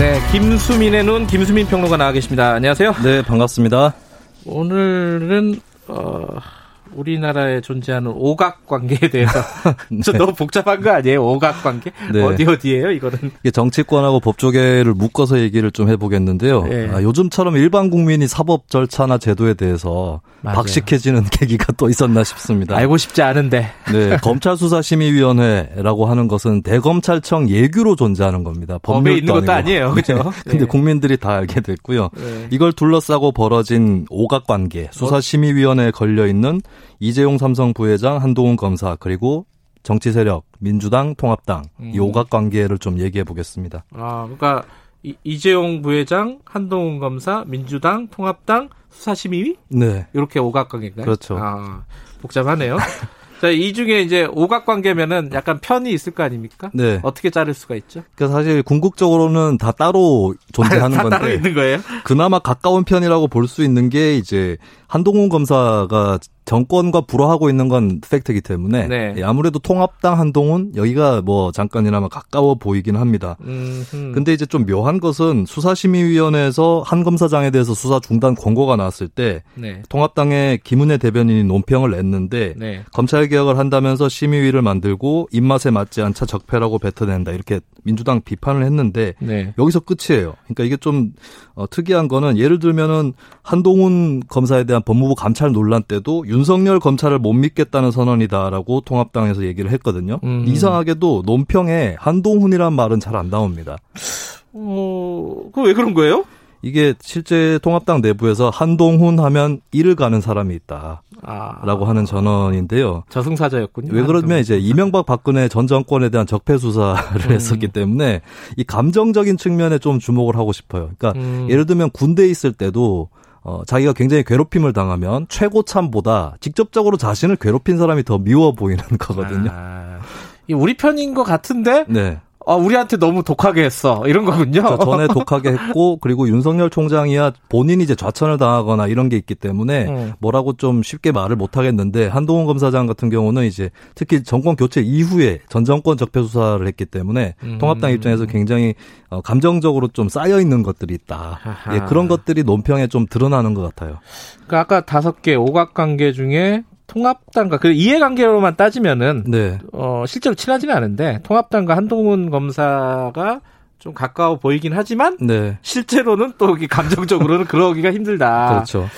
네, 김수민의 눈 김수민 평론가 나와 계십니다. 안녕하세요. 네, 반갑습니다. 오늘은 어, 우리나라에 존재하는 오각 관계에 대해서 네. 저 너무 복잡한 거 아니에요? 오각 관계 네. 어디 어디예요? 이거는 이게 정치권하고 법조계를 묶어서 얘기를 좀 해보겠는데요. 예. 아, 요즘처럼 일반 국민이 사법 절차나 제도에 대해서 맞아요. 박식해지는 계기가 또 있었나 싶습니다. 알고 싶지 않은데 네, 검찰 수사심의위원회라고 하는 것은 대검찰청 예규로 존재하는 겁니다. 법에 있는 것도. 아니에요, 그죠? 근데 네. 국민들이 다 알게 됐고요. 네. 이걸 둘러싸고 벌어진 오각 관계, 수사심의위원회에 걸려 있는 이재용 삼성 부회장, 한동훈 검사 그리고 정치 세력, 민주당, 통합당 이 음. 오각 관계를 좀 얘기해 보겠습니다. 아, 그러니까 이, 이재용 부회장, 한동훈 검사, 민주당, 통합당, 수사심의위 네, 이렇게 오각 관계인가요? 그렇죠. 아, 복잡하네요. 자, 이 중에 이제 오각 관계면은 약간 편이 있을 거 아닙니까? 네. 어떻게 자를 수가 있죠? 그러니까 사실 궁극적으로는 다 따로 존재하는 다 따로 건데 있는 거예요? 그나마 가까운 편이라고 볼 수 있는 게 이제 한동훈 검사가 정권과 불화하고 있는 건 팩트이기 때문에 네. 예, 아무래도 통합당 한동훈 여기가 뭐 잠깐이나마 가까워 보이긴 합니다. 음, 음. 근데 이제 좀 묘한 것은 수사심의위원회에서 한 검사장에 대해서 수사 중단 권고가 나왔을 때 네. 통합당의 김은혜 대변인이 논평을 냈는데 네. 검찰 개혁을 한다면서 심의위를 만들고 입맛에 맞지 않자 적폐라고 뱉어낸다 이렇게 민주당 비판을 했는데 네. 여기서 끝이에요. 그러니까 이게 좀 어, 특이한 거는 예를 들면은 한동훈 검사에 대한 법무부 감찰 논란 때도 윤 석열 검찰을 못 믿겠다는 선언이다라고 통합당에서 얘기를 했거든요. 음. 이상하게도 논평에 한동훈이란 말은 잘 안 나옵니다. 어, 그 왜 그런 거예요? 이게 실제 통합당 내부에서 한동훈 하면 이를 가는 사람이 있다 라고 아, 하는 전언인데요. 저승사자였군요. 왜 그러면 이제 이명박 박근혜 전 정권에 대한 적폐 수사를 음. 했었기 때문에 이 감정적인 측면에 좀 주목을 하고 싶어요. 그러니까 음. 예를 들면 군대에 있을 때도 어, 자기가 굉장히 괴롭힘을 당하면 최고참보다 직접적으로 자신을 괴롭힌 사람이 더 미워 보이는 거거든요. 아, 이 우리 편인 것 같은데 네. 아, 우리한테 너무 독하게 했어. 이런 거군요. 저 전에 독하게 했고 그리고 윤석열 총장이야 본인이 이제 좌천을 당하거나 이런 게 있기 때문에 음. 뭐라고 좀 쉽게 말을 못 하겠는데 한동훈 검사장 같은 경우는 이제 특히 정권 교체 이후에 전 정권 적폐 수사를 했기 때문에 음. 통합당 입장에서 굉장히 어, 감정적으로 좀 쌓여 있는 것들이 있다. 아하. 예, 그런 것들이 논평에 좀 드러나는 것 같아요. 그 아까 다섯 개 오각 관계 중에 통합당과 그 이해관계로만 따지면은 네. 어, 실제로 친하지는 않은데 통합당과 한동훈 검사가 좀 가까워 보이긴 하지만 네. 실제로는 또 감정적으로는 그러기가 힘들다. 그렇죠.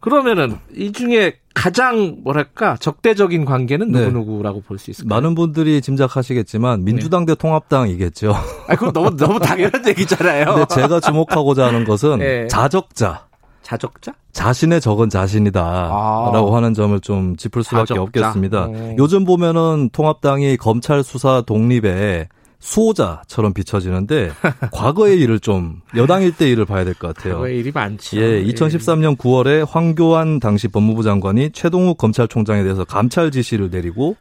그러면은 이 중에 가장 뭐랄까 적대적인 관계는 네. 누구 누구라고 볼 수 있을까요? 많은 분들이 짐작하시겠지만 민주당 대 통합당이겠죠. 아, 그건 너무 너무 당연한 얘기잖아요. 근데 제가 주목하고자 하는 것은 네. 자적자. 자적자? 자신의 적은 자신이다. 아. 라고 하는 점을 좀 짚을 수밖에 자적자. 없겠습니다. 음. 요즘 보면은 통합당이 검찰 수사 독립에 수호자처럼 비춰지는데 과거의 일을 좀 여당일 때 일을 봐야 될 것 같아요. 왜 일이 많죠. 예, 2013년 9월에 황교안 당시 법무부 장관이 최동욱 검찰총장에 대해서 감찰 지시를 내리고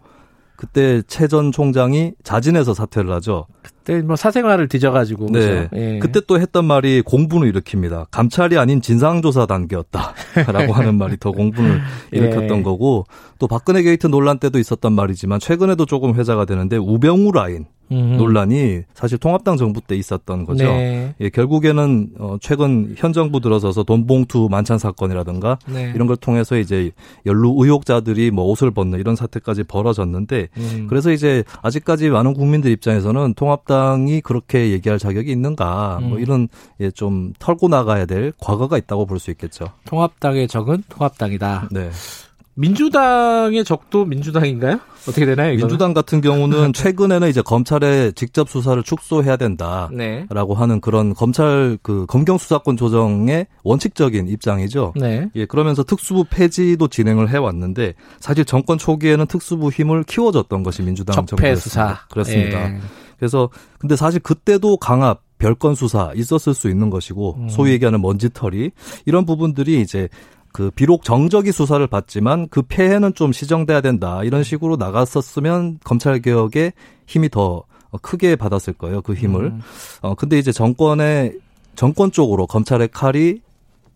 그때 채 전 총장이 자진해서 사퇴를 하죠. 그때 뭐 사생활을 뒤져가지고. 네. 그죠? 예. 그때 또 했던 말이 공분을 일으킵니다. 감찰이 아닌 진상조사 단계였다라고 하는 말이 더 공분을 예. 일으켰던 거고 또 박근혜 게이트 논란 때도 있었던 말이지만 최근에도 조금 회자가 되는데 우병우 라인 음. 논란이 사실 통합당 정부 때 있었던 거죠. 네. 예, 결국에는 어, 최근 현 정부 들어서서 돈봉투 만찬 사건이라든가 네. 이런 걸 통해서 이제 연루 의혹자들이 뭐 옷을 벗는 이런 사태까지 벌어졌는데 음. 그래서 이제 아직까지 많은 국민들 입장에서는 통합당이 그렇게 얘기할 자격이 있는가 뭐 음. 이런 예, 좀 털고 나가야 될 과거가 있다고 볼 수 있겠죠. 통합당의 적은 통합당이다. 네. 민주당의 적도 민주당인가요? 어떻게 되나요? 이거는? 민주당 같은 경우는 최근에는 이제 검찰의 직접 수사를 축소해야 된다. 네. 라고 하는 그런 검찰 그 검경 수사권 조정의 원칙적인 입장이죠. 네. 예, 그러면서 특수부 폐지도 진행을 해 왔는데 사실 정권 초기에는 특수부 힘을 키워줬던 것이 민주당 적폐. 수사. 그렇습니다. 예. 그래서 근데 사실 그때도 강압 별건 수사 있었을 수 있는 것이고 음. 소위 얘기하는 먼지털이 이런 부분들이 이제 그 비록 정적이 수사를 받지만 그 폐해는 좀 시정돼야 된다 이런 식으로 나갔었으면 검찰 개혁에 힘이 더 크게 받았을 거예요 그 힘을 음. 어 근데 이제 정권의 정권 쪽으로 검찰의 칼이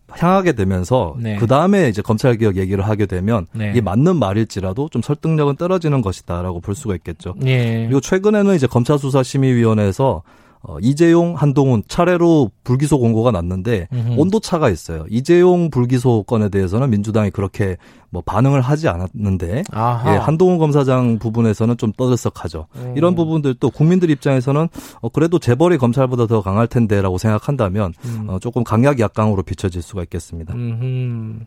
향하게 되면서 네. 그 다음에 이제 검찰 개혁 얘기를 하게 되면 네. 이게 맞는 말일지라도 좀 설득력은 떨어지는 것이다라고 볼 수가 있겠죠. 예. 그리고 최근에는 이제 검찰 수사 심의위원회에서 어, 이재용, 한동훈 차례로 불기소 공고가 났는데 음흠. 온도 차가 있어요. 이재용 불기소 건에 대해서는 민주당이 그렇게 뭐 반응을 하지 않았는데 아하. 예, 한동훈 검사장 부분에서는 좀 떠들썩하죠. 음. 이런 부분들도 국민들 입장에서는 어, 그래도 재벌이 검찰보다 더 강할 텐데라고 생각한다면 음. 어, 조금 강약 약강으로 비춰질 수가 있겠습니다. 음흠.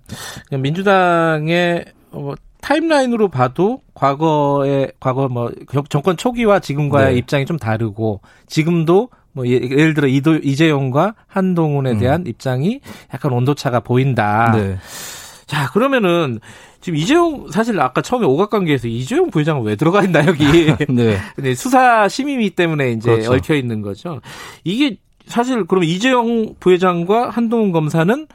그냥 민주당의 어, 타임라인으로 봐도 과거의 과거 뭐 정- 정권 초기와 지금과의 네. 입장이 좀 다르고 지금도 뭐 예- 예를 들어 이도, 이재용과 한동훈에 음. 대한 입장이 약간 온도차가 보인다. 네. 자 그러면은 지금 이재용 사실 아까 처음에 오각관계에서 이재용 부회장은 왜 들어가 있나 여기 네. 근데 수사 심의위 때문에 이제 그렇죠. 얽혀 있는 거죠. 이게 사실 그럼 이재용 부회장과 한동훈 검사는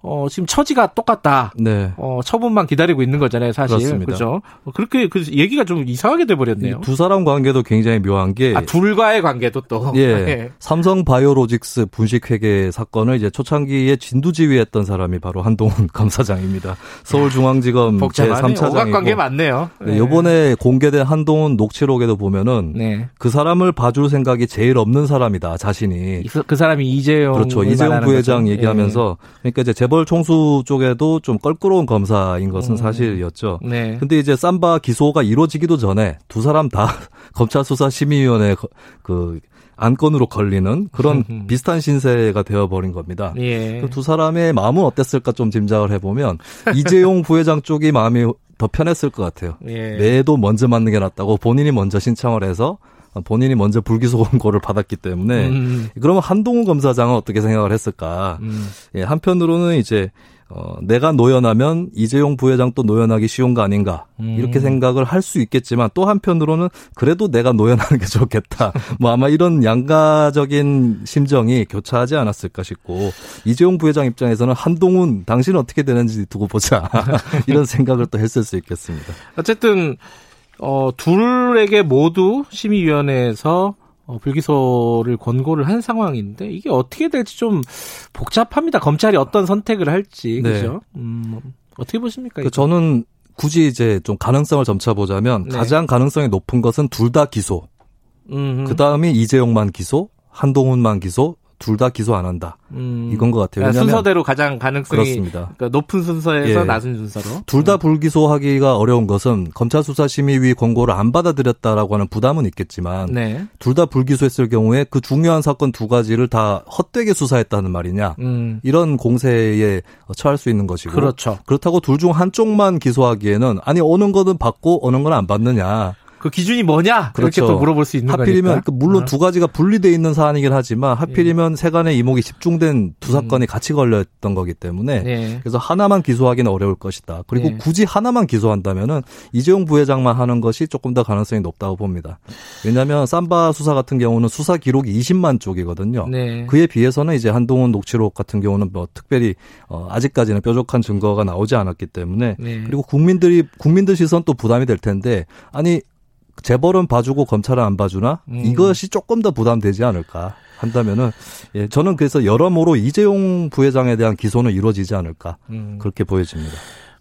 어 지금 처지가 똑같다. 네. 어 처분만 기다리고 있는 거잖아요, 사실. 그렇습니다. 그죠? 어, 그렇게 그 얘기가 좀 이상하게 돼 버렸네요. 두 사람 관계도 굉장히 묘한 게 아, 둘과의 관계도 또. 예. 네. 삼성 바이오로직스 분식 회계 사건을 이제 초창기에 진두지휘했던 사람이 바로 한동훈 검사장입니다. 서울중앙지검 복잡하네. 제3차장이고 오각 관계 맞네요. 네, 요번에 공개된 한동훈 녹취록에도 보면은 네. 그 사람을 봐줄 생각이 제일 없는 사람이다 자신이 이- 그 사람이 이재용 그렇죠 이재용 부회장 얘기하면서 그러니까 이제 재벌 총수 쪽에도 좀 껄끄러운 검사인 것은 음. 사실이었죠. 네. 근데 이제 삼바 기소가 이루어지기도 전에 두 사람 다 검찰 수사 심의위원회 거- 그 안건으로 걸리는 그런 음. 비슷한 신세가 되어버린 겁니다. 예. 그 두 사람의 마음은 어땠을까 좀 짐작을 해보면 이재용 부회장 쪽이 마음이 더 편했을 것 같아요. 예. 매도 먼저 맞는 게 낫다고 본인이 먼저 신청을 해서 본인이 먼저 불기소 권고를 받았기 때문에 음. 그러면 한동훈 검사장은 어떻게 생각을 했을까? 음. 예, 한편으로는 이제 어, 내가 노연하면 이재용 부회장 또 노연하기 쉬운 거 아닌가 음. 이렇게 생각을 할 수 있겠지만 또 한편으로는 그래도 내가 노연하는 게 좋겠다. 뭐 아마 이런 양가적인 심정이 교차하지 않았을까 싶고 이재용 부회장 입장에서는 한동훈 당신 어떻게 되는지 두고 보자 이런 생각을 또 했을 수 있겠습니다. 어쨌든 어 둘에게 모두 심의위원회에서 어, 불기소를 권고를 한 상황인데 이게 어떻게 될지 좀 복잡합니다. 검찰이 어떤 선택을 할지 네. 그죠? 음, 어떻게 보십니까? 그? 저는 굳이 이제 좀 가능성을 점차 보자면 네. 가장 가능성이 높은 것은 둘 다 기소. 음, 그 다음이 이재용만 기소, 한동훈만 기소, 둘 다 기소 안 한다. 음. 이건 것 같아요. 그러니까 순서대로 가장 가능성이 그렇습니다. 그러니까 높은 순서에서 예. 낮은 순서로 둘 다 불기소하기가 어려운 것은 검찰 수사심의위 권고를 안 받아들였다라고 하는 부담은 있겠지만 네. 둘 다 불기소했을 경우에 그 중요한 사건 두 가지를 다 헛되게 수사했다는 말이냐 음. 이런 공세에 처할 수 있는 것이고 그렇죠. 그렇다고 둘 중 한쪽만 기소하기에는 아니 어느 거는 받고 어느 건안 받느냐 그 기준이 뭐냐? 그렇죠. 이렇게 또 물어볼 수 있는 하필이면 거니까. 그 물론 어. 두 가지가 분리돼 있는 사안이긴 하지만 하필이면 세간의 이목이 집중된 두 사건이 같이 걸렸던 거기 때문에 예. 그래서 하나만 기소하기는 어려울 것이다. 그리고 예. 굳이 하나만 기소한다면은 이재용 부회장만 하는 것이 조금 더 가능성이 높다고 봅니다. 왜냐하면 삼바 수사 같은 경우는 수사 기록이 20만 쪽이거든요. 네. 그에 비해서는 이제 한동훈 녹취록 같은 경우는 뭐 특별히 어 아직까지는 뾰족한 증거가 나오지 않았기 때문에 네. 그리고 국민들이 국민들 시선 또 부담이 될 텐데 아니 재벌은 봐주고 검찰은 안 봐주나 음. 이것이 조금 더 부담되지 않을까 한다면은 예 저는 그래서 여러모로 이재용 부회장에 대한 기소는 이루어지지 않을까 음. 그렇게 보여집니다.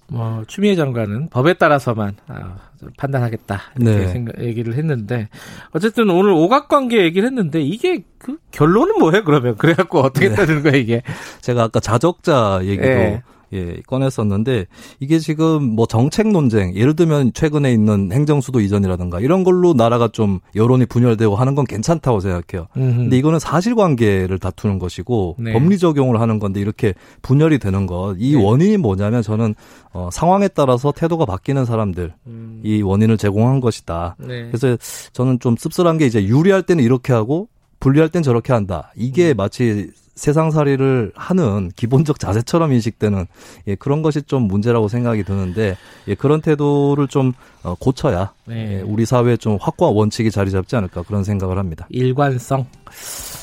뭐 추미애 장관은 법에 따라서만 아, 판단하겠다 이렇게 네. 생각, 얘기를 했는데 어쨌든 오늘 오각 관계 얘기를 했는데 이게 그 결론은 뭐예요 그러면 그래갖고 어떻게 네. 되는 거야 이게 제가 아까 자적자 얘기도 예. 예, 꺼냈었는데 이게 지금 뭐 정책 논쟁 예를 들면 최근에 있는 행정수도 이전이라든가 이런 걸로 나라가 좀 여론이 분열되고 하는 건 괜찮다고 생각해요. 음흠. 근데 이거는 사실관계를 다투는 것이고 네. 법리 적용을 하는 건데 이렇게 분열이 되는 것 이 네. 원인이 뭐냐면 저는 어, 상황에 따라서 태도가 바뀌는 사람들 음, 이 원인을 제공한 것이다. 네. 그래서 저는 좀 씁쓸한 게 이제 유리할 때는 이렇게 하고 불리할 땐 저렇게 한다. 이게 음. 마치 세상살이를 하는 기본적 자세처럼 인식되는 예, 그런 것이 좀 문제라고 생각이 드는데 예, 그런 태도를 좀 어, 고쳐야 네. 예, 우리 사회에 좀 확고한 원칙이 자리 잡지 않을까 그런 생각을 합니다. 일관성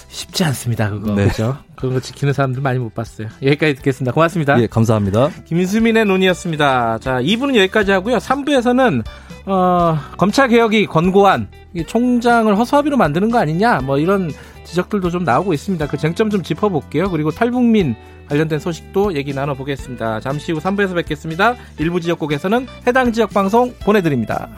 쉽지 않습니다, 그거. 네. 그죠? 그런 거 지키는 사람들 많이 못 봤어요. 여기까지 듣겠습니다. 고맙습니다. 예, 감사합니다. 김수민의 논의였습니다. 자, 2부는 여기까지 하고요. 3부에서는 어, 검찰 개혁이 권고한 이 총장을 허수아비로 만드는 거 아니냐? 뭐 이런 지적들도 좀 나오고 있습니다. 그 쟁점 좀 짚어볼게요. 그리고 탈북민 관련된 소식도 얘기 나눠보겠습니다. 잠시 후 3부에서 뵙겠습니다. 일부 지역국에서는 해당 지역 방송 보내드립니다.